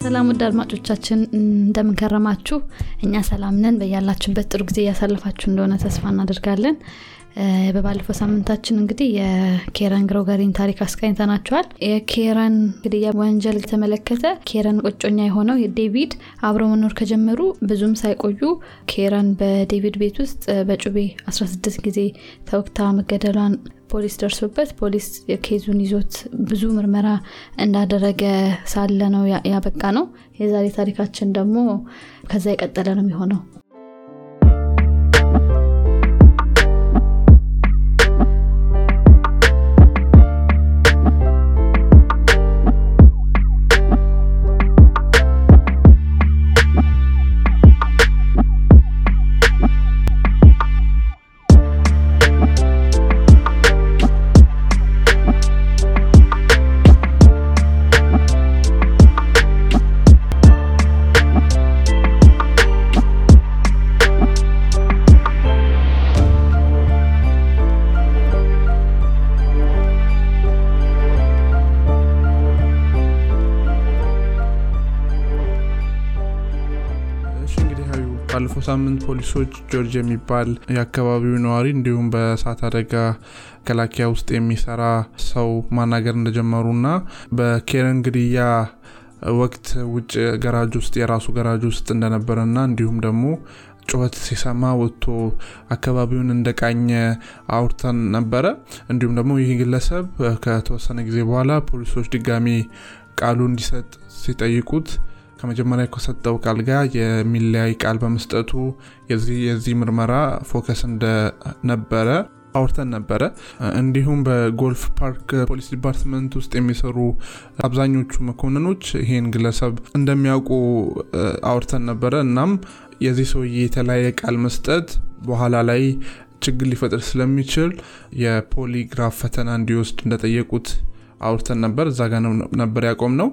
ሰላም ውድ አድማጮቻችን እንደምንከረማችሁ? እኛ ሰላም ነን። በያላችሁበት ጥሩ ጊዜ እያሳለፋችሁ እንደሆነ ተስፋ እናደርጋለን በባለፈው ሳምንታችን እንግዲህ የኬረን ግሮገሪን ታሪክ አስቃኝተናቸዋል። የኬረን ግድያ ወንጀል የተመለከተ ኬረን ቆጮኛ የሆነው ዴቪድ አብረው መኖር ከጀመሩ ብዙም ሳይቆዩ ኬረን በዴቪድ ቤት ውስጥ በጩቤ 16 ጊዜ ተወግታ መገደሏን ፖሊስ ደርሶበት ፖሊስ ኬዙን ይዞት ብዙ ምርመራ እንዳደረገ ሳለ ነው ያበቃ ነው። የዛሬ ታሪካችን ደግሞ ከዛ የቀጠለ ነው የሚሆነው ሳምንት ፖሊሶች ጆርጅ የሚባል የአካባቢው ነዋሪ እንዲሁም በእሳት አደጋ መከላከያ ውስጥ የሚሰራ ሰው ማናገር እንደጀመሩና በኬረን ግድያ ወቅት ውጭ ገራጅ ውስጥ የራሱ ገራጅ ውስጥ እንደነበረና እንዲሁም ደግሞ ጩኸት ሲሰማ ወጥቶ አካባቢውን እንደቃኘ አውርተን ነበረ። እንዲሁም ደግሞ ይህ ግለሰብ ከተወሰነ ጊዜ በኋላ ፖሊሶች ድጋሚ ቃሉ እንዲሰጥ ሲጠይቁት ከመጀመሪያ ከሰጠው ቃል ጋር የሚለያይ ቃል በመስጠቱ የዚህ ምርመራ focus እንደነበረ አውርተን ነበረ። እንዲሁም በጎልፍ ፓርክ ፖሊስ department ውስጥ የሚሰሩ አብዛኞቹ መኮንኖች ይሄን ግለሰብ እንደሚያውቁ አውርተን ነበረ። እናም የዚህ ሰውዬ የተለያየ ቃል መስጠት በኋላ ላይ ችግር ሊፈጥር ስለሚችል የ polygraph ፈተና እንዲወስድ እንደጠየቁት አውርተን ነበር። እዛ ጋር ነበር ያቆም ነው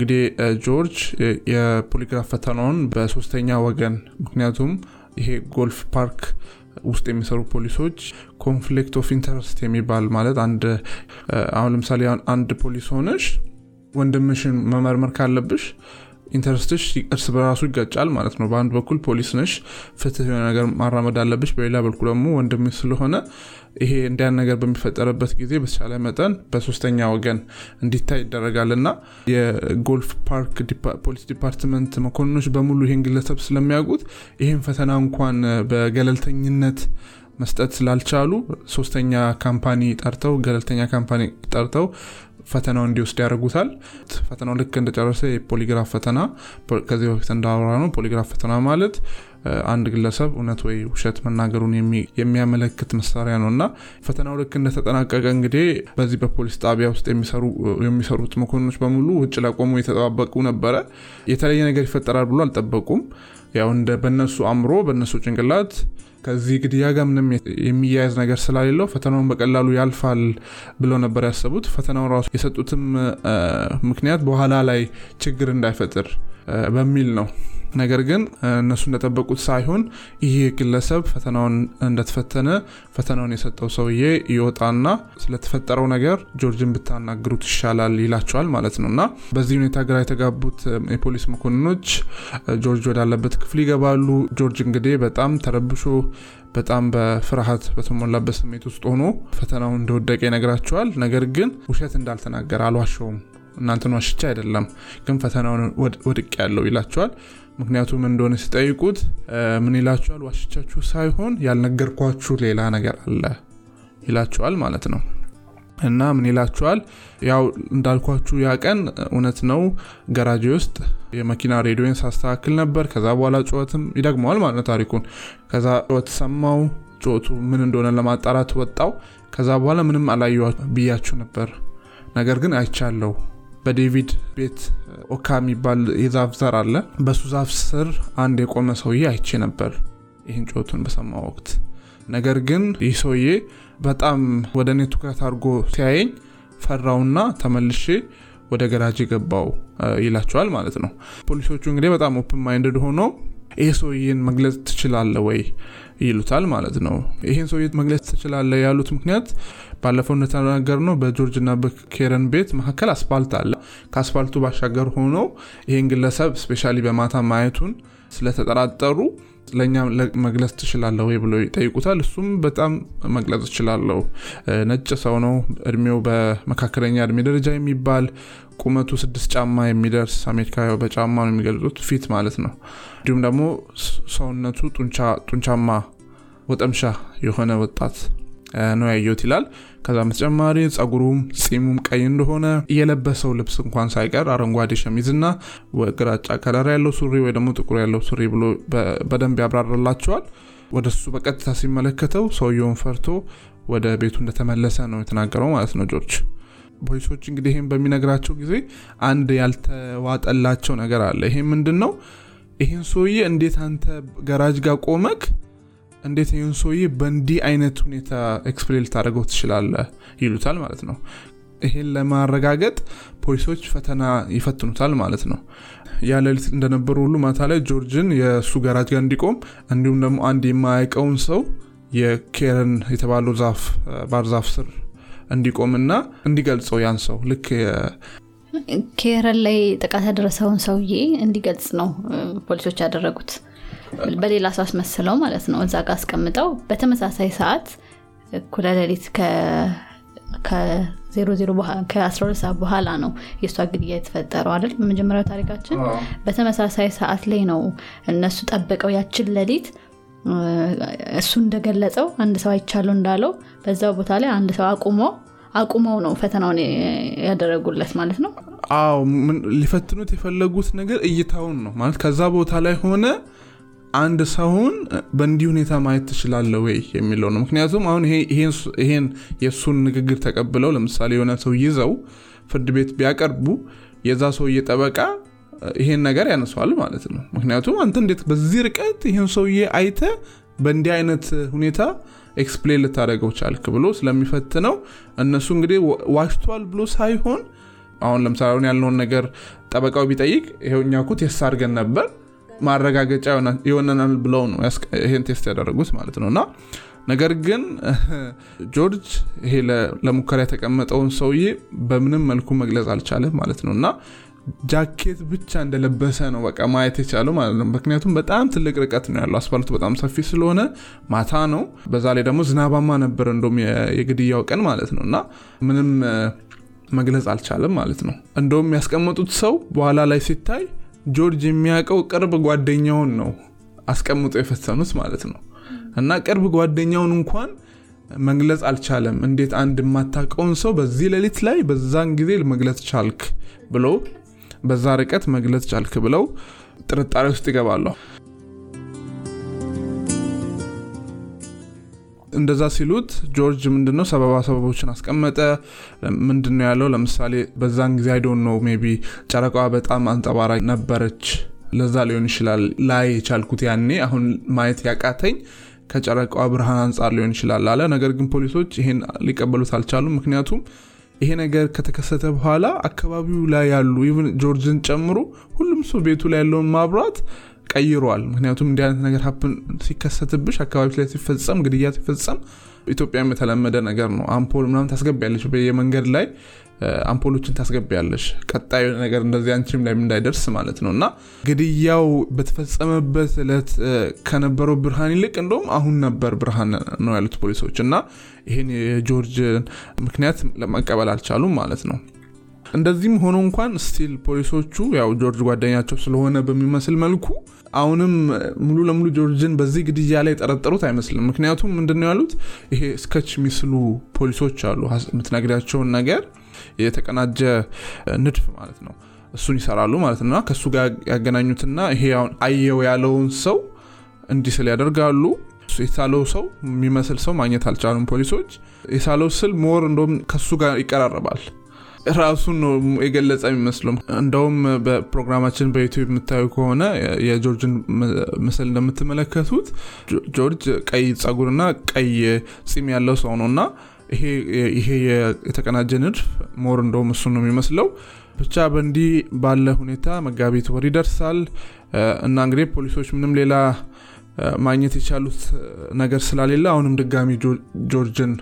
እንግዲህ ጆርጅ የ polygraph ፈተናውን በሶስተኛ ወገን ምክንያቱም ይሄ ጎልፍ ፓርክ ውስጥ የሚሰሩ ፖሊሶች conflict of interest የሚባል ማለት አንድ አሁን ለምሳሌ አንድ ፖሊስ ሆነሽ ወንድምሽን መመርመር ካለብሽ interest ሽ እርስ በራሱ ይጋጫል ማለት ነው። በአንድ በኩል ፖሊስ ነሽ ፍትህ የሆነ ነገር ማራመድ አለብሽ በሌላ በኩል ደግሞ ወንድምሽ ስለሆነ ይሄ እንዲያን ነገር በሚፈጠርበት ጊዜ በተቻለ መጠን በሶስተኛ ወገን እንዲታይ ይደረጋል እና የጎልፍ ፓርክ ፖሊስ department መኮንኖች በሙሉ ይህን ግለሰብ ስለሚያውቁት ይህን ፈተና እንኳን በገለልተኝነት መስጠት ስላልቻሉ ሶስተኛ company ጠርተው ገለልተኛ company ጠርተው ፈተናው እንዲወስድ ያደርጉታል። ፈተናው ልክ እንደጨረሰ የ polygraph ፈተና ከዚህ በፊት እንዳወራነው። polygraph ፈተና ማለት አንድ ግለሰብ እውነት ወይ ውሸት መናገሩን የሚያመለክት መሳሪያ ነው። እና ፈተናው ልክ እንደተጠናቀቀ እንግዲህ በዚህ በፖሊስ ጣቢያ ውስጥ የሚሰሩት መኮንኖች በሙሉ ውጭ ላይ ቆመው እየተጠባበቁ ነበረ። የተለየ ነገር ይፈጠራል ብሎ አልጠበቁም። ያው እንደ በነሱ አእምሮ በነሱ ጭንቅላት ከዚህ ግድያ ጋር ምንም የሚያያዝ ነገር ስላሌለው ፈተናውን በቀላሉ ያልፋል ብለው ነበር ያሰቡት። ፈተናው ራሱ የሰጡትም ምክንያት በኋላ ላይ ችግር እንዳይፈጥር በሚል ነው ነገር ግን እነሱ እንደጠበቁት ሳይሆን ይህ ግለሰብ ፈተናውን እንደተፈተነ ፈተናውን የሰጠው ሰውዬ ይወጣና ስለተፈጠረው ነገር ጆርጅን ብታናግሩት ይሻላል ይላቸዋል ማለት ነው። እና በዚህ ሁኔታ ግራ የተጋቡት የፖሊስ መኮንኖች ጆርጅ ወዳለበት ክፍል ይገባሉ። ጆርጅ እንግዲህ በጣም ተረብሾ በጣም በፍርሃት በተሞላበት ስሜት ውስጥ ሆኖ ፈተናውን እንደወደቀ ይነግራቸዋል። ነገር ግን ውሸት እንዳልተናገረ አልዋሸውም። እናንተን ዋሽቻ አይደለም ግን ፈተናውን ወድቅ ያለው ይላቸዋል ምክንያቱም እንደሆነ ሲጠይቁት ምን ይላችኋል? ዋሽቻችሁ ሳይሆን ያልነገርኳችሁ ሌላ ነገር አለ ይላችኋል ማለት ነው. እና ምን ይላችኋል? ያው እንዳልኳችሁ ያ ቀን እውነት ነው ገራጅ ውስጥ የመኪና ሬዲዮን ሳስተካክል ነበር። ከዛ በኋላ ጩኸትም ይደግመዋል ማለት ታሪኩን። ከዛ ጩኸት ሰማው ጩኸቱ ምን እንደሆነ ለማጣራት ወጣው ከዛ በኋላ ምንም አላየ ብያችሁ ነበር። ነገር ግን አይቻለው በዴቪድ ቤት ኦካ የሚባል የዛፍ ዘር አለ። በሱ ዛፍ ስር አንድ የቆመ ሰውዬ አይቼ ነበር። ይህን ጩኸቱን በሰማ ወቅት ነገር ግን ይህ ሰውዬ በጣም ወደ እኔ ትኩረት አድርጎ ሲያየኝ ፈራውና ተመልሼ ወደ ገራጅ ገባው ይላቸዋል ማለት ነው። ፖሊሶቹ እንግዲህ በጣም open minded ሆኖ ይህ ሰውዬን መግለጽ ትችላለ ወይ? ይሉታል ማለት ነው። ይህን ሰውዬ መግለጽ ትችላለ ያሉት ምክንያት ባለፈው እንደተናገርነው በጆርጅ ና በኬረን ቤት መካከል አስፓልት አለ። ከአስፓልቱ ባሻገር ሆኖ ይህን ግለሰብ specially በማታ ማየቱን ስለተጠራጠሩ ለእኛ መግለጽ ትችላለሁ ወይ ብሎ ይጠይቁታል? እሱም በጣም መግለጽ እችላለሁ። ነጭ ሰው ነው። እድሜው በመካከለኛ እድሜ ደረጃ የሚባል ቁመቱ ስድስት ጫማ የሚደርስ አሜሪካ በጫማ ነው የሚገልጹት ፊት ማለት ነው። እንዲሁም ደግሞ ሰውነቱ ጡንቻማ ወጠምሻ የሆነ ወጣት ነው ያየሁት ይላል ከዛ በተጨማሪ ጸጉሩም ጺሙም ቀይ እንደሆነ የለበሰው ልብስ እንኳን ሳይቀር አረንጓዴ ሸሚዝና ግራጫ color ያለው ሱሪ ወይ ደግሞ ጥቁር ያለው ሱሪ ብሎ በደንብ ያብራራላቸዋል። ወደ እሱ በቀጥታ ሲመለከተው ሰውየውን ፈርቶ ወደ ቤቱ እንደተመለሰ ነው የተናገረው ማለት ነው ጆርጅ። ፖሊሶች እንግዲህ ይህም በሚነግራቸው ጊዜ አንድ ያልተዋጠላቸው ነገር አለ። ይሄ ምንድን ነው ይህን ሰውዬ እንዴት አንተ ገራጅ ጋር ቆመክ እንዴት ይህን ሰውዬ በእንዲህ አይነት ሁኔታ explain ልታደርገው ትችላለ ይሉታል ማለት ነው። ይሄን ለማረጋገጥ ፖሊሶች ፈተና ይፈትኑታል ማለት ነው። ያ ሌሊት እንደነበሩ ሁሉ ማታ ላይ ጆርጅን የእሱ ገራጅ ጋር እንዲቆም እንዲሁም ደግሞ አንድ የማያውቀውን ሰው የኬረን የተባለው ዛፍ ባር ዛፍ ስር እንዲቆምና እንዲገልጸው ያን ሰው ልክ ኬረን ላይ ጥቃት ያደረሰውን ሰውዬ እንዲገልጽ ነው ፖሊሶች ያደረጉት በሌላ ሰው አስመስለው ማለት ነው። እዛ ጋር አስቀምጠው በተመሳሳይ ሰዓት እኩለ ሌሊት ከ12 ሰዓት በኋላ ነው የእሷ ግድያ የተፈጠረው አይደል? በመጀመሪያው ታሪካችን በተመሳሳይ ሰዓት ላይ ነው እነሱ ጠብቀው ያችን ሌሊት እሱ እንደገለጸው አንድ ሰው አይቻለው እንዳለው በዛው ቦታ ላይ አንድ ሰው አቁሞ አቁመው ነው ፈተናውን ያደረጉለት ማለት ነው። አዎ። ሊፈትኑት የፈለጉት ነገር እይታውን ነው ማለት ከዛ ቦታ ላይ ሆነ አንድ ሰውን በእንዲህ ሁኔታ ማየት ትችላለ ወይ የሚለው ነው? ምክንያቱም አሁን ይሄን የእሱን ንግግር ተቀብለው ለምሳሌ የሆነ ሰው ይዘው ፍርድ ቤት ቢያቀርቡ የዛ ሰውዬ ጠበቃ ይሄን ነገር ያነሷል ማለት ነው። ምክንያቱም አንተ እንዴት በዚህ ርቀት ይህን ሰውዬ አይተ በእንዲህ አይነት ሁኔታ explain ልታደረገው ቻልክ ብሎ ስለሚፈትነው እነሱ እንግዲህ ዋሽቷል ብሎ ሳይሆን አሁን ለምሳሌ ያልነውን ነገር ጠበቃው ቢጠይቅ ይሄው እኛ እኮ አድርገን ነበር ማረጋገጫ የሆነናል ብለው ነው ይሄን ቴስት ያደረጉት ማለት ነው። እና ነገር ግን ጆርጅ ይሄ ለሙከራ የተቀመጠውን ሰውዬ በምንም መልኩ መግለጽ አልቻለም ማለት ነው። እና ጃኬት ብቻ እንደለበሰ ነው በቃ ማየት የቻለው ማለት ነው። ምክንያቱም በጣም ትልቅ ርቀት ነው ያለው። አስፋልቱ በጣም ሰፊ ስለሆነ ማታ ነው። በዛ ላይ ደግሞ ዝናባማ ነበር እንደም የግድያው ቀን ማለት ነው። እና ምንም መግለጽ አልቻለም ማለት ነው። እንደውም ያስቀመጡት ሰው በኋላ ላይ ሲታይ ጆርጅ የሚያውቀው ቅርብ ጓደኛውን ነው አስቀምጦ የፈተኑት ማለት ነው። እና ቅርብ ጓደኛውን እንኳን መግለጽ አልቻለም። እንዴት አንድ የማታውቀውን ሰው በዚህ ሌሊት ላይ በዛን ጊዜ መግለጽ ቻልክ ብሎ በዛ ርቀት መግለጽ ቻልክ ብለው ጥርጣሬ ውስጥ ይገባሉ እንደዛ ሲሉት ጆርጅ ምንድነው ሰበባ ሰበቦችን አስቀመጠ። ምንድነው ያለው? ለምሳሌ በዛን ጊዜ I don't know maybe ጨረቃዋ በጣም አንጸባራቂ ነበረች ለዛ ሊሆን ይችላል ላይ የቻልኩት ያኔ አሁን ማየት ያቃተኝ ከጨረቃዋ ብርሃን አንጻር ሊሆን ይችላል አለ። ነገር ግን ፖሊሶች ይሄን ሊቀበሉት አልቻሉም። ምክንያቱም ይሄ ነገር ከተከሰተ በኋላ አካባቢው ላይ ያሉ even ጆርጅን ጨምሮ ሁሉም ሰው ቤቱ ላይ ያለውን ማብራት ቀይሯል። ምክንያቱም እንዲህ አይነት ነገር happen ሲከሰትብሽ አካባቢ ላይ ሲፈጸም ግድያ ሲፈጸም ኢትዮጵያም የተለመደ ነገር ነው። አምፖል ምናምን ታስገቢያለች በየመንገድ ላይ አምፖሎችን ታስገቢያለሽ። ቀጣዩ ነገር እንደዚህ አንቺም ላይ እንዳይደርስ ማለት ነው። እና ግድያው በተፈጸመበት እለት ከነበረው ብርሃን ይልቅ እንደውም አሁን ነበር ብርሃን ነው ያሉት ፖሊሶች። እና ይህን የጆርጅ ምክንያት ለመቀበል አልቻሉም ማለት ነው እንደዚህም ሆኖ እንኳን still ፖሊሶቹ ያው ጆርጅ ጓደኛቸው ስለሆነ በሚመስል መልኩ አሁንም ሙሉ ለሙሉ ጆርጅን በዚህ ግድያ ላይ የጠረጠሩት አይመስልም። ምክንያቱም ምንድነው ያሉት? ይሄ sketch የሚስሉ ፖሊሶች አሉ። የምትነግራቸውን ነገር የተቀናጀ ንድፍ ማለት ነው። እሱን ይሰራሉ ማለት ነው። ከእሱ ጋር ያገናኙትና ይሄ አሁን አየው ያለውን ሰው እንዲህ ስል ያደርጋሉ የሳለው ሰው የሚመስል ሰው ማግኘት አልቻሉም ፖሊሶች። የሳለው ስል ሞር እንደም ከሱ ጋር ይቀራረባል ራሱን ነው የገለጸ የሚመስለው። እንደውም በፕሮግራማችን በዩቲዩብ የምታዩ ከሆነ የጆርጅን ምስል እንደምትመለከቱት ጆርጅ ቀይ ጸጉርና ቀይ ጺም ያለው ሰው ነው። እና ይሄ የተቀናጀ ንድፍ more እንደውም እሱ ነው የሚመስለው። ብቻ በእንዲህ ባለ ሁኔታ መጋቢት ወር ይደርሳል። እና እንግዲህ ፖሊሶች ምንም ሌላ ማግኘት የቻሉት ነገር ስለሌለ አሁንም ድጋሚ ጆርጅን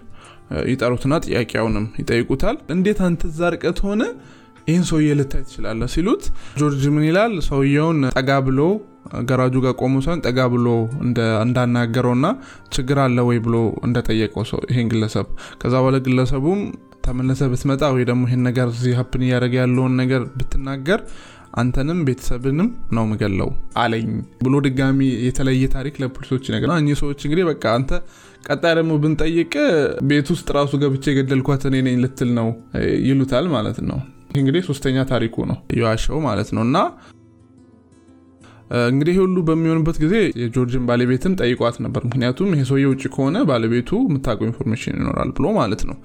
ይጠሩትና ጥያቄውንም ይጠይቁታል። እንዴት አንተ እዛ ርቀት ሆነ ይህን ሰውዬ ልታይ ትችላለ ሲሉት ጆርጅ ምን ይላል? ሰውየውን ጠጋ ብሎ ገራጁ ጋር ቆሞ ሳይሆን ጠጋ ብሎ እንዳናገረውና ችግር አለ ወይ ብሎ እንደጠየቀው ሰው ይሄን ግለሰብ። ከዛ በኋላ ግለሰቡም ተመለሰ ብትመጣ ወይ ደግሞ ይህን ነገር እዚህ happen እያደረገ ያለውን ነገር ብትናገር አንተንም ቤተሰብንም ነው ምገለው አለኝ ብሎ ድጋሚ የተለየ ታሪክ ለፖሊሶች ነገር እኚህ ሰዎች እንግዲህ በቃ አንተ ቀጣይ ደግሞ ብንጠይቅ ቤት ውስጥ ራሱ ገብቼ የገደልኳት እኔ ነኝ ልትል ነው ይሉታል ማለት ነው። እንግዲህ ሶስተኛ ታሪኩ ነው የዋሸው ማለት ነው። እና እንግዲህ ሁሉ በሚሆንበት ጊዜ የጆርጅን ባለቤትን ጠይቋት ነበር። ምክንያቱም ይሄ ሰውየ ውጭ ከሆነ ባለቤቱ የምታውቀው information ይኖራል ብሎ ማለት ነው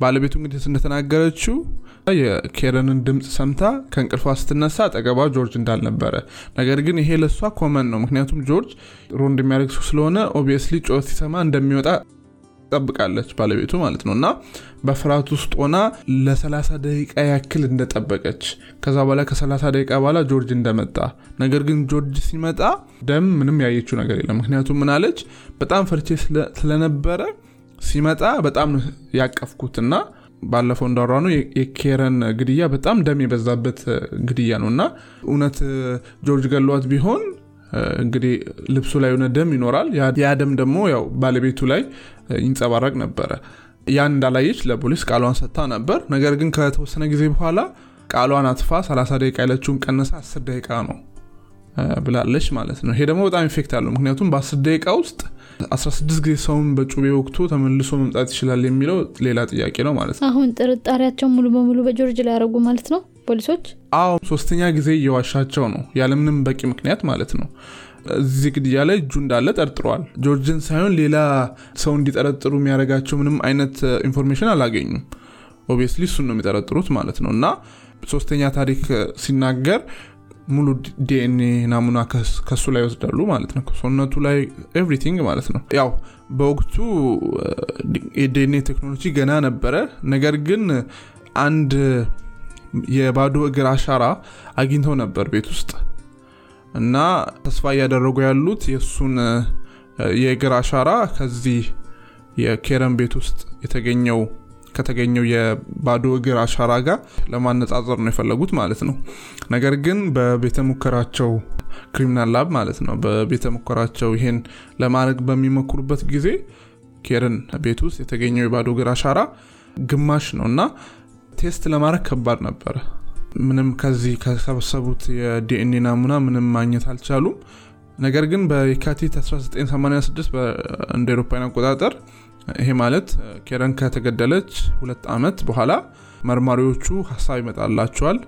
ባለቤቱ እንግዲህ እንደተናገረችው የኬረንን ድምፅ ሰምታ ከእንቅልፏ ስትነሳ አጠገቧ ጆርጅ እንዳልነበረ። ነገር ግን ይሄ ለእሷ common ነው። ምክንያቱም ጆርጅ round የሚያደርግ ሰው ስለሆነ obviously ጩኸት ሲሰማ እንደሚወጣ ጠብቃለች ባለቤቱ ማለት ነው። እና በፍርሃት ውስጥ ሆና ለ30 ደቂቃ ያክል እንደጠበቀች ከዛ በኋላ ከ30 ደቂቃ በኋላ ጆርጅ እንደመጣ። ነገር ግን ጆርጅ ሲመጣ ደም ምንም ያየችው ነገር የለም። ምክንያቱም ምናለች በጣም ፈርቼ ስለነበረ ሲመጣ በጣም ያቀፍኩትና ባለፈው እንዳወራ ነው የኬረን ግድያ በጣም ደም የበዛበት ግድያ ነው እና እውነት ጆርጅ ገሏት ቢሆን እንግዲህ ልብሱ ላይ የሆነ ደም ይኖራል። ያ ደም ደግሞ ያው ባለቤቱ ላይ ይንጸባረቅ ነበረ። ያን እንዳላየች ለፖሊስ ቃሏን ሰጥታ ነበር። ነገር ግን ከተወሰነ ጊዜ በኋላ ቃሏን አጥፋ 30 ደቂቃ ያለችውን ቀንሳ 10 ደቂቃ ነው ብላለች ማለት ነው። ይሄ ደግሞ በጣም effect አለው። ምክንያቱም በ10 ደቂቃ ውስጥ 16 ጊዜ ሰውን በጩቤ ወግቶ ተመልሶ መምጣት ይችላል የሚለው ሌላ ጥያቄ ነው ማለት ነው። አሁን ጥርጣሬያቸው ሙሉ በሙሉ በጆርጅ ላይ ያደረጉ ማለት ነው? ፖሊሶች? አዎ ሶስተኛ ጊዜ እየዋሻቸው ነው። ያለምንም በቂ ምክንያት ማለት ነው። እዚህ ግድያ ላይ እጁ እንዳለ ጠርጥረዋል ጆርጅን ሳይሆን ሌላ ሰው እንዲጠረጥሩ የሚያደርጋቸው ምንም አይነት information አላገኙም። obviously እሱን ነው የሚጠረጥሩት ማለት ነው። እና ሶስተኛ ታሪክ ሲናገር ሙሉ ዲኤንኤ ናሙና ከሱ ላይ ይወስዳሉ ማለት ነው። ከሰውነቱ ላይ everything ማለት ነው። ያው በወቅቱ የዲኤንኤ ቴክኖሎጂ ገና ነበረ። ነገር ግን አንድ የባዶ እግር አሻራ አግኝተው ነበር ቤት ውስጥ እና ተስፋ እያደረጉ ያሉት የእሱን የእግር አሻራ ከዚህ የኬረን ቤት ውስጥ የተገኘው ከተገኘው የባዶ እግር አሻራ ጋር ለማነጻጸር ነው የፈለጉት ማለት ነው። ነገር ግን በቤተ ሙከራቸው criminal lab ማለት ነው በቤተ ሙከራቸው ይሄን ለማድረግ በሚሞክሩበት ጊዜ ኬረን ቤት ውስጥ የተገኘው የባዶ እግር አሻራ ግማሽ ነው እና test ለማድረግ ከባድ ነበረ። ምንም ከዚህ ከሰበሰቡት የዲኤንኤ ናሙና ምንም ማግኘት አልቻሉም። ነገር ግን በየካቲት 1986 እንደ አውሮፓን አቆጣጠር ይሄ ማለት ኬረን ከተገደለች ሁለት ዓመት በኋላ መርማሪዎቹ ሀሳብ ይመጣላቸዋል።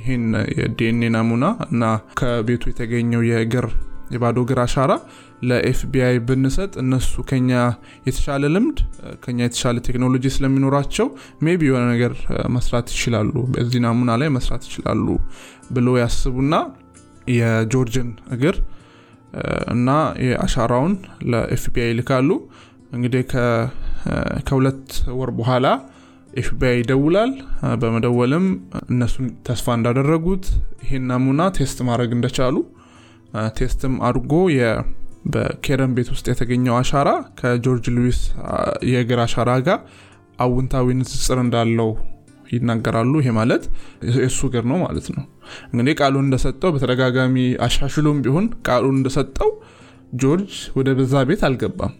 ይህን የዲኤንኤ ናሙና እና ከቤቱ የተገኘው የእግር የባዶ እግር አሻራ ለኤፍቢአይ ብንሰጥ እነሱ ከኛ የተሻለ ልምድ ከኛ የተሻለ ቴክኖሎጂ ስለሚኖራቸው maybe የሆነ ነገር መስራት ይችላሉ በዚህ ናሙና ላይ መስራት ይችላሉ ብሎ ያስቡና የጆርጅን እግር እና የአሻራውን ለኤፍቢአይ ይልካሉ እንግዲህ ከሁለት ወር በኋላ ኤፍቢአይ ይደውላል። በመደወልም እነሱን ተስፋ እንዳደረጉት ይሄን ናሙና test ማድረግ እንደቻሉ test ም አድርጎ በኬረን ቤት ውስጥ የተገኘው አሻራ ከጆርጅ ሉዊስ የእግር አሻራ ጋር አውንታዊ ንጽጽር እንዳለው ይናገራሉ። ይሄ ማለት የእሱ እግር ነው ማለት ነው። እንግዲህ ቃሉን እንደሰጠው በተደጋጋሚ አሻሽሎም ቢሆን ቃሉን እንደሰጠው ጆርጅ ወደ በዛ ቤት አልገባም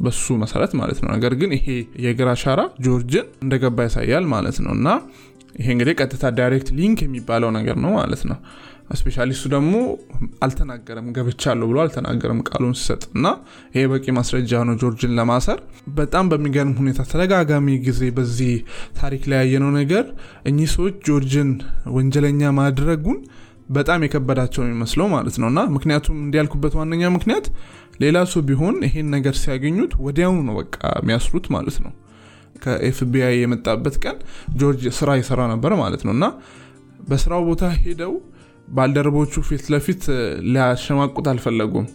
በሱ መሰረት ማለት ነው። ነገር ግን ይሄ የእግር አሻራ ጆርጅን እንደገባ ያሳያል ማለት ነው። እና ይሄ እንግዲህ ቀጥታ direct link የሚባለው ነገር ነው ማለት ነው። specially እሱ ደግሞ አልተናገረም ገብቻለሁ ብሎ አልተናገረም ቃሉን ሲሰጥ እና ይሄ በቂ ማስረጃ ነው ጆርጅን ለማሰር። በጣም በሚገርም ሁኔታ ተደጋጋሚ ጊዜ በዚህ ታሪክ ላይ ያየነው ነገር እኚህ ሰዎች ጆርጅን ወንጀለኛ ማድረጉን በጣም የከበዳቸው የሚመስለው ማለት ነው። እና ምክንያቱም እንዲያልኩበት ዋነኛ ምክንያት ሌላ ሰው ቢሆን ይሄን ነገር ሲያገኙት ወዲያውኑ ነው በቃ የሚያስሩት ማለት ነው። ከኤፍቢአይ የመጣበት ቀን ጆርጅ ስራ ይሰራ ነበር ማለት ነው። እና በስራው ቦታ ሄደው ባልደረቦቹ ፊት ለፊት ሊያሸማቁት አልፈለጉም።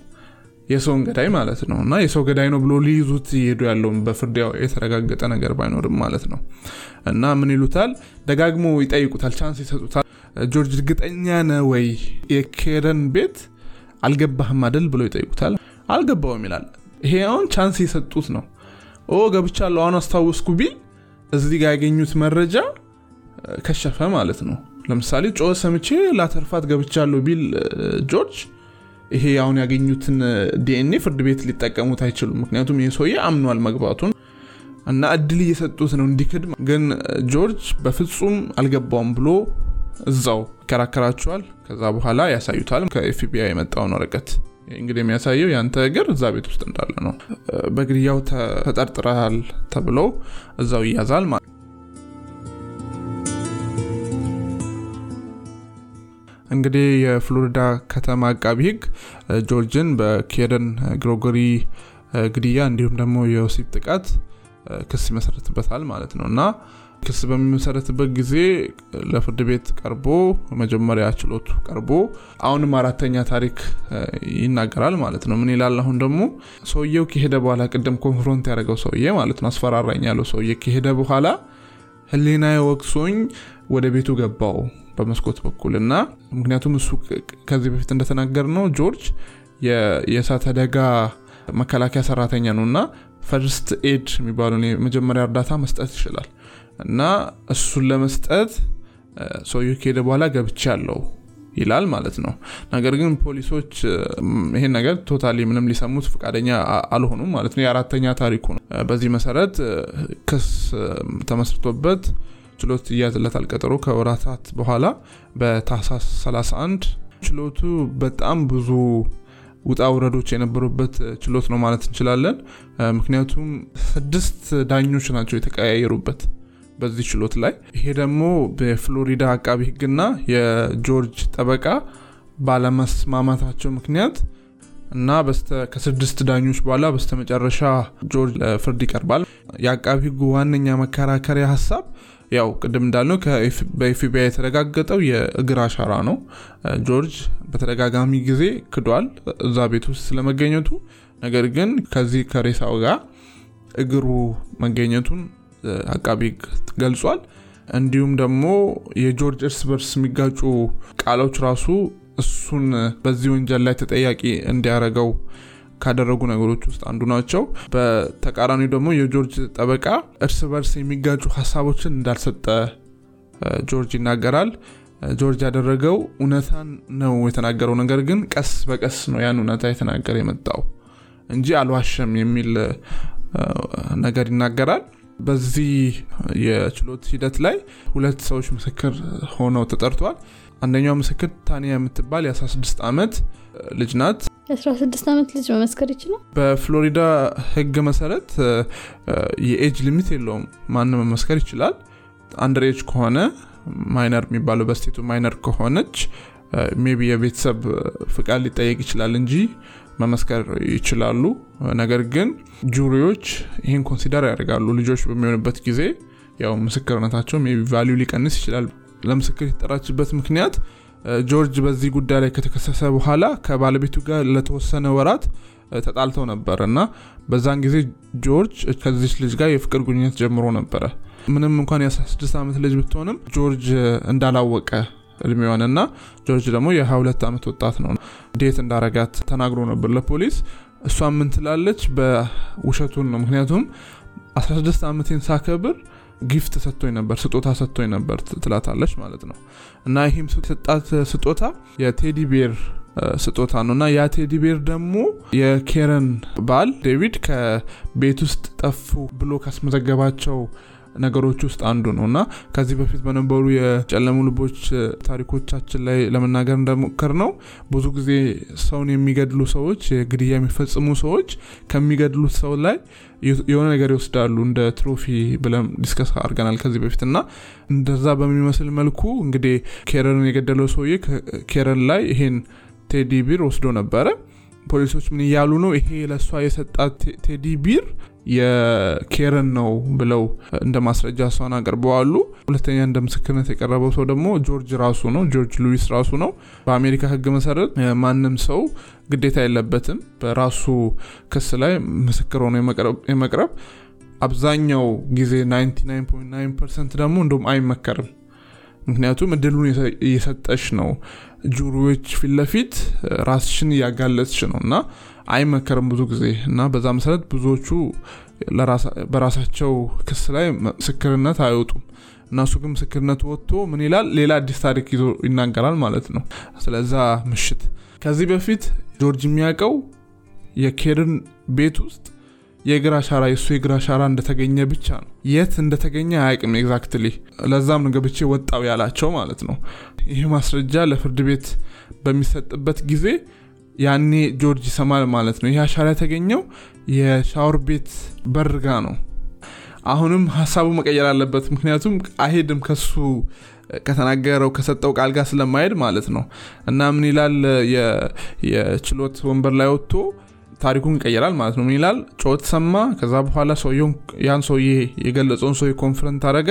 የሰውን ገዳይ ማለት ነው። እና የሰው ገዳይ ነው ብሎ ሊይዙት እየሄዱ ያለውን በፍርድ የተረጋገጠ ነገር ባይኖርም ማለት ነው። እና ምን ይሉታል? ደጋግሞ ይጠይቁታል chance ይሰጡታል። ጆርጅ እርግጠኛ ነህ ወይ? የኬረን ቤት አልገባህም አደል ብሎ ይጠይቁታል አልገባሁም ይላል። ይሄ አሁን chance የሰጡት ነው። ኦ ገብቻለሁ አሁን አስታወስኩ ቢል እዚህ ጋር ያገኙት መረጃ ከሸፈ ማለት ነው። ለምሳሌ ጩኸት ሰምቼ ላተርፋት ገብቻለሁ ቢል ጆርጅ ይሄ አሁን ያገኙትን ዲኤንኤ ፍርድ ቤት ሊጠቀሙት አይችሉም። ምክንያቱም ይህ ሰውዬ አምኗል መግባቱን እና እድል እየሰጡት ነው እንዲክድ። ግን ጆርጅ በፍጹም አልገባውም ብሎ እዛው ይከራከራቸዋል። ከዛ በኋላ ያሳዩታል። ከኤፍቢአይ የመጣውን ወረቀት እንግዲህ የሚያሳየው ያንተ እግር እዛ ቤት ውስጥ እንዳለ ነው። በግድያው ተጠርጥረሃል ተብሎ እዛው ይያዛል ማለት እንግዲህ የፍሎሪዳ ከተማ አቃቢ ህግ ጆርጅን በኬረን ግሮጎሪ ግድያ እንዲሁም ደግሞ የወሲብ ጥቃት ክስ ይመሰረትበታል ማለት ነው። እና ክስ በሚመሰረትበት ጊዜ ለፍርድ ቤት ቀርቦ መጀመሪያ ችሎቱ ቀርቦ አሁንም አራተኛ ታሪክ ይናገራል ማለት ነው። ምን ይላል? አሁን ደግሞ ሰውየው ከሄደ በኋላ ቅድም confront ያደረገው ሰውዬ ማለት ነው አስፈራራኝ ያለው ሰውዬ ከሄደ በኋላ ህሊና ወቅሶኝ ወደ ቤቱ ገባሁ በመስኮት በኩል እና ምክንያቱም እሱ ከዚህ በፊት እንደተናገር ነው ጆርጅ የእሳት አደጋ መከላከያ ሰራተኛ ነው እና first aid የሚባለውን የመጀመሪያ እርዳታ መስጠት ይችላል እና እሱን ለመስጠት ሰውየ ከሄደ በኋላ ገብቻለሁ ይላል ማለት ነው። ነገር ግን ፖሊሶች ይሄን ነገር totally ምንም ሊሰሙት ፈቃደኛ አልሆኑም ማለት ነው። የአራተኛ ታሪኩ ነው። በዚህ መሰረት ክስ ተመስርቶበት ችሎት እያዝለታል ቀጠሮ ከወራታት በኋላ በታህሳስ 31 ችሎቱ በጣም ብዙ ውጣ ውረዶች የነበሩበት ችሎት ነው ማለት እንችላለን። ምክንያቱም ስድስት ዳኞች ናቸው የተቀያየሩበት በዚህ ችሎት ላይ። ይሄ ደግሞ በፍሎሪዳ አቃቢ ህግና የጆርጅ ጠበቃ ባለመስማማታቸው ምክንያት እና ከስድስት ዳኞች በኋላ በስተመጨረሻ ጆርጅ ለፍርድ ይቀርባል። የአቃቢ ህጉ ዋነኛ መከራከሪያ ሀሳብ ያው ቅድም እንዳልነው በኤፍቢአይ የተረጋገጠው የእግር አሻራ ነው። ጆርጅ በተደጋጋሚ ጊዜ ክዷል እዛ ቤት ውስጥ ስለመገኘቱ። ነገር ግን ከዚህ ከሬሳው ጋር እግሩ መገኘቱን አቃቢ ገልጿል። እንዲሁም ደግሞ የጆርጅ እርስ በርስ የሚጋጩ ቃሎች ራሱ እሱን በዚህ ወንጀል ላይ ተጠያቂ እንዲያረገው ካደረጉ ነገሮች ውስጥ አንዱ ናቸው። በተቃራኒው ደግሞ የጆርጅ ጠበቃ እርስ በርስ የሚጋጩ ሀሳቦችን እንዳልሰጠ ጆርጅ ይናገራል። ጆርጅ ያደረገው እውነታን ነው የተናገረው። ነገር ግን ቀስ በቀስ ነው ያን እውነታ የተናገረ የመጣው እንጂ አልዋሸም የሚል ነገር ይናገራል በዚህ የችሎት ሂደት ላይ ሁለት ሰዎች ምስክር ሆነው ተጠርቷል አንደኛው ምስክር ታኒያ የምትባል የ16 ዓመት ልጅ ናት። የ16 ዓመት ልጅ መመስከር ይችላል? በፍሎሪዳ ህግ መሰረት የ age limit የለውም። ማንም መመስከር ይችላል። under age ከሆነ minor የሚባለው በስቴቱ minor ከሆነች maybe የቤተሰብ ፍቃድ ሊጠየቅ ይችላል እንጂ መመስከር ይችላሉ። ነገር ግን jury ዎች ይህን consider ያደርጋሉ። ልጆች በሚሆንበት ጊዜ ያው ምስክርነታቸው value ሊቀንስ ይችላል። ለምስክር የተጠራችበት ምክንያት ጆርጅ በዚህ ጉዳይ ላይ ከተከሰሰ በኋላ ከባለቤቱ ጋር ለተወሰነ ወራት ተጣልተው ነበር እና በዛን ጊዜ ጆርጅ ከዚች ልጅ ጋር የፍቅር ግንኙነት ጀምሮ ነበረ። ምንም እንኳን የ16 ዓመት ልጅ ብትሆንም ጆርጅ እንዳላወቀ እድሜዋን እና ጆርጅ ደግሞ የ22 ዓመት ወጣት ነው። date እንዳረጋት ተናግሮ ነበር ለፖሊስ። እሷ ምን ትላለች? በውሸቱን ነው። ምክንያቱም 16 ዓመቴን ሳከብር gift ሰጥቶኝ ነበር ስጦታ ሰጥቶኝ ነበር ትላታለች ማለት ነው። እና ይህም ሰጣት ስጦታ የ teddy bear ስጦታ ነው። እና ያ teddy bear ደግሞ የኬረን ባል ዴቪድ ከቤት ውስጥ ጠፉ ብሎ ካስመዘገባቸው ነገሮች ውስጥ አንዱ ነው እና ከዚህ በፊት በነበሩ የጨለሙ ልቦች ታሪኮቻችን ላይ ለመናገር እንደሞከር ነው ብዙ ጊዜ ሰውን የሚገድሉ ሰዎች ግድያ የሚፈጽሙ ሰዎች ከሚገድሉት ሰው ላይ የሆነ ነገር ይወስዳሉ እንደ trophy ብለን discuss አድርገናል ከዚህ በፊት እና እንደዛ በሚመስል መልኩ እንግዲህ ኬረንን የገደለው ሰውዬ ኬረን ላይ ይሄን teddy bear ወስዶ ነበረ ፖሊሶች ምን እያሉ ነው? ይሄ ለእሷ የሰጣት teddy bear የኬረን ነው ብለው እንደ ማስረጃ እሷን አቅርበዋሉ። ሁለተኛ እንደ ምስክርነት የቀረበው ሰው ደግሞ ጆርጅ ራሱ ነው። ጆርጅ ሉዊስ ራሱ ነው። በአሜሪካ ህግ መሰረት ማንም ሰው ግዴታ የለበትም። በራሱ ክስ ላይ ምስክር ሆኖ የመቅረብ አብዛኛው ጊዜ 99.9 percent ደግሞ እንደም አይመከርም ምክንያቱም እድሉን እየሰጠሽ ነው። jury ዎች ፊት ለፊት ራስሽን እያጋለጥሽ ነው። እና አይመከርም ብዙ ጊዜ። እና በዛ መሰረት ብዙዎቹ በራሳቸው ክስ ላይ ምስክርነት አይወጡም። እናሱ ግን ምስክርነት ወጥቶ ምን ይላል? ሌላ አዲስ ታሪክ ይዞ ይናገራል ማለት ነው። ስለዛ ምሽት ከዚህ በፊት ጆርጅ የሚያውቀው የኬርን ቤት ውስጥ የእግር አሻራ የእሱ የእግር አሻራ እንደተገኘ ብቻ ነው። የት እንደተገኘ አያቅም exactly ለዛም ነው ገብቼ ወጣው ያላቸው ማለት ነው። ይህ ማስረጃ ለፍርድ ቤት በሚሰጥበት ጊዜ ያኔ ጆርጅ ይሰማል ማለት ነው። ይህ አሻራ የተገኘው የሻወር ቤት በርጋ ነው። አሁንም ሀሳቡ መቀየር አለበት ምክንያቱም አይሄድም ከሱ ከተናገረው ከሰጠው ቃል ጋር ስለማይሄድ ማለት ነው። እና ምን ይላል? የችሎት ወንበር ላይ ወጥቶ ታሪኩን ይቀይራል ማለት ነው። ምን ይላል? ጩኸት ሰማ። ከዛ በኋላ ያን ሰውዬ የገለጸውን ሰውዬ confront አረገ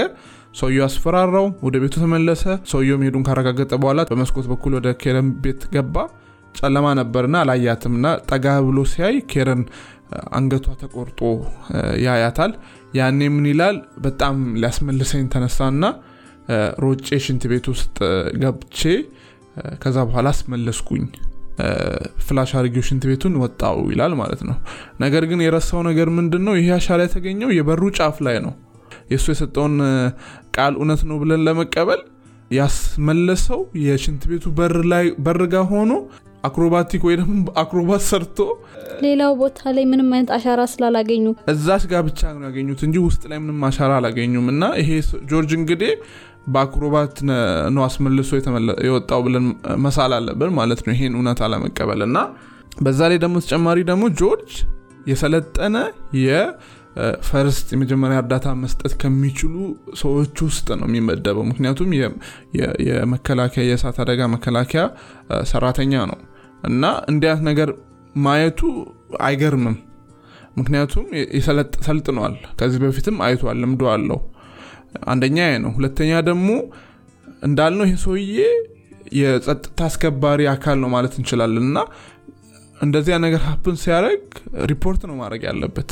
ሰውየው አስፈራራው ወደ ቤቱ ተመለሰ። ሰውየው መሄዱን ካረጋገጠ በኋላ በመስኮት በኩል ወደ ኬረን ቤት ገባ። ጨለማ ነበርና አላያትም ና ጠጋ ብሎ ሲያይ ኬረን አንገቷ ተቆርጦ ያያታል። ያኔ ምን ይላል? በጣም ሊያስመልሰኝ ተነሳና ሮጬ ሽንት ቤት ውስጥ ገብቼ ከዛ በኋላ አስመለስኩኝ ፍላሽ አርጊው ሽንት ቤቱን ወጣው ይላል ማለት ነው። ነገር ግን የረሳው ነገር ምንድን ነው ይሄ አሻራ የተገኘው የበሩ ጫፍ ላይ ነው። የእሱ የሰጠውን ቃል እውነት ነው ብለን ለመቀበል ያስመለሰው የሽንት ቤቱ በር ጋር ሆኖ acrobatic ወይ ደግሞ acrobat ሰርቶ ሌላው ቦታ ላይ ምንም አይነት አሻራ ስላላገኙ። እዛች ጋር ብቻ ነው ያገኙት እንጂ ውስጥ ላይ ምንም አሻራ አላገኙም። እና ይሄ ጆርጅ እንግዲህ በ acrobat ነው አስመልሶ የወጣው ብለን መሳል አለብን ማለት ነው ይሄን እውነት አለመቀበል እና በዛ ላይ ደግሞ ተጨማሪ ደግሞ ጆርጅ የሰለጠነ የ first የመጀመሪያ እርዳታ መስጠት ከሚችሉ ሰዎች ውስጥ ነው የሚመደበው። ምክንያቱም የመከላከያ የእሳት አደጋ መከላከያ ሰራተኛ ነው እና እንዲያት ነገር ማየቱ አይገርምም። ምክንያቱም ሰልጥኗል። ከዚህ በፊትም አይቷል ልምዶ አለው አንደኛ ነው። ሁለተኛ ደግሞ እንዳልነው ይህ ሰውዬ የጸጥታ አስከባሪ አካል ነው ማለት እንችላለን እና እንደዚያ ነገር ሀፕን ሲያደረግ ሪፖርት ነው ማድረግ ያለበት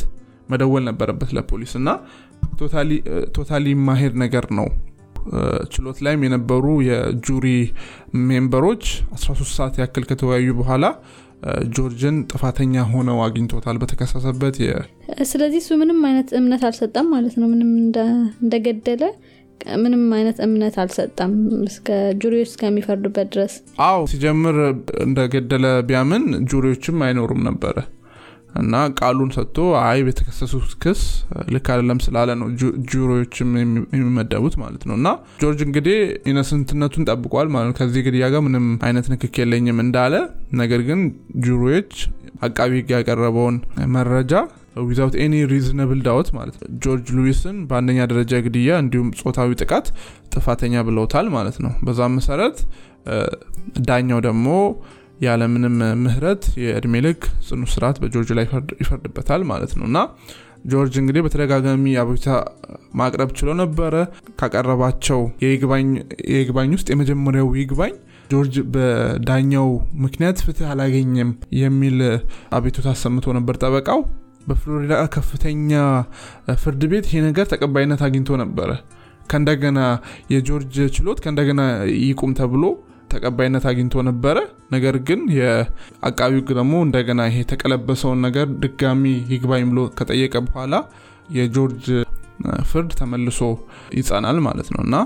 መደወል ነበረበት ለፖሊስ እና totally የማይሄድ ነገር ነው። ችሎት ላይም የነበሩ የ jury member ኦች 13 ሰዓት ያክል ከተወያዩ በኋላ ጆርጅን ጥፋተኛ ሆነው አግኝቶታል በተከሰሰበት ስለዚህ እሱ ምንም አይነት እምነት አልሰጠም ማለት ነው። ምንም እንደገደለ ምንም አይነት እምነት አልሰጠም እስከ jury ዎች እስከሚፈርዱበት ድረስ። አዎ ሲጀምር እንደገደለ ቢያምን jury ዎችም አይኖሩም ነበረ እና ቃሉን ሰጥቶ አይ የተከሰሱት ክስ ልክ አይደለም ስላለ ነው jury ዎችም የሚመደቡት ማለት ነው። እና ጆርጅ እንግዲህ innocent ነቱን ጠብቋል ማለት ነው። ከዚህ ግድያ ጋር ምንም አይነት ንክኪ የለኝም እንዳለ ነገር ግን jury ዎች አቃቢ ህግ ያቀረበውን መረጃ without any reasonable doubt ማለት ነው። ጆርጅ ሉዊስን በአንደኛ ደረጃ ግድያ እንዲሁም ጾታዊ ጥቃት ጥፋተኛ ብለውታል ማለት ነው። በዛም መሰረት ዳኛው ደግሞ ያለምንም ምህረት የእድሜ ልክ ጽኑ ስርዓት በጆርጅ ላይ ይፈርድበታል ማለት ነው። እና ጆርጅ እንግዲህ በተደጋጋሚ አቤቱታ ማቅረብ ችሎ ነበረ። ካቀረባቸው የይግባኝ ውስጥ የመጀመሪያው ይግባኝ ጆርጅ በዳኛው ምክንያት ፍትህ አላገኘም የሚል አቤቱታ አሰምቶ ነበር ጠበቃው። በፍሎሪዳ ከፍተኛ ፍርድ ቤት ይሄ ነገር ተቀባይነት አግኝቶ ነበረ። ከእንደገና የጆርጅ ችሎት ከእንደገና ይቁም ተብሎ ተቀባይነት አግኝቶ ነበረ። ነገር ግን የአቃቢ ህግ ደግሞ እንደገና ይሄ የተቀለበሰውን ነገር ድጋሚ ይግባኝ ብሎ ከጠየቀ በኋላ የጆርጅ ፍርድ ተመልሶ ይጸናል ማለት ነው። እና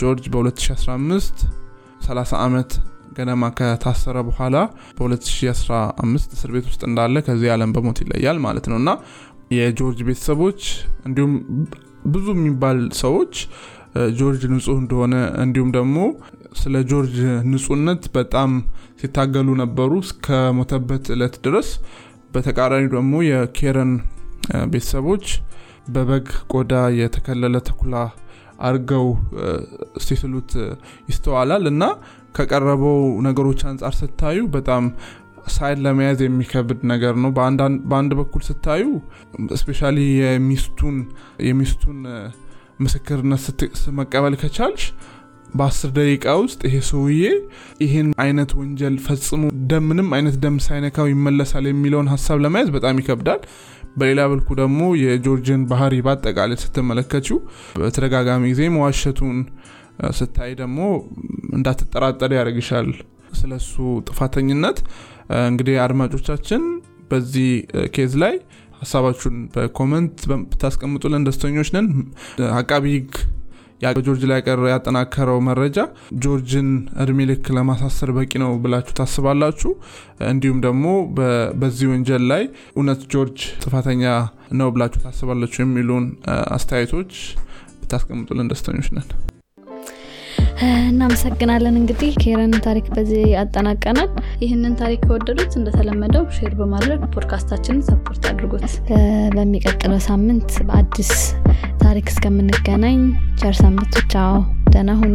ጆርጅ በ2015 30 ዓመት ገደማ ከታሰረ በኋላ በ2015 እስር ቤት ውስጥ እንዳለ ከዚህ ዓለም በሞት ይለያል ማለት ነው። እና የጆርጅ ቤተሰቦች እንዲሁም ብዙ የሚባል ሰዎች ጆርጅ ንጹህ እንደሆነ እንዲሁም ደግሞ ስለ ጆርጅ ንጹህነት በጣም ሲታገሉ ነበሩ እስከ ሞተበት እለት ድረስ። በተቃራኒ ደግሞ የኬረን ቤተሰቦች በበግ ቆዳ የተከለለ ተኩላ አርገው ሲስሉት ይስተዋላል እና ከቀረበው ነገሮች አንጻር ስታዩ በጣም side ለመያዝ የሚከብድ ነገር ነው። በአንድ በኩል ስታይ especially የሚስቱን የሚስቱን ምስክርነት መቀበል ከቻልሽ በአስር ደቂቃ ውስጥ ይሄ ሰውዬ ይህን አይነት ወንጀል ፈጽሞ ደም ምንም አይነት ደም ሳይነካው ይመለሳል የሚለውን ሀሳብ ለመያዝ በጣም ይከብዳል። በሌላ በኩል ደግሞ የጆርጅን ባህሪ በአጠቃላይ ስትመለከችው በተደጋጋሚ ጊዜ መዋሸቱን ስታይ ደግሞ እንዳትጠራጠር ያደርግሻል ስለሱ ጥፋተኝነት። እንግዲህ አድማጮቻችን በዚህ case ላይ ሀሳባችሁን በ comment ብታስቀምጡልን ደስተኞች ነን። አቃቢ ህግ ጆርጅ ላይ ያጠናከረው መረጃ ጆርጅን እድሜ ልክ ለማሳሰር በቂ ነው ብላችሁ ታስባላችሁ? እንዲሁም ደግሞ በዚህ ወንጀል ላይ እውነት ጆርጅ ጥፋተኛ ነው ብላችሁ ታስባላችሁ የሚሉን አስተያየቶች ብታስቀምጡልን ደስተኞች ነን። እናመሰግናለን እንግዲህ ኬረንን ታሪክ በዚህ አጠናቀናል ይህንን ታሪክ ከወደዱት እንደተለመደው share በማድረግ podcast ኣችንን support አድርጉት። በሚቀጥለው ሳምንት በአዲስ ታሪክ እስከምንገናኝ ቸር ሰንብቱ። ቻው። ደህና ሁኑ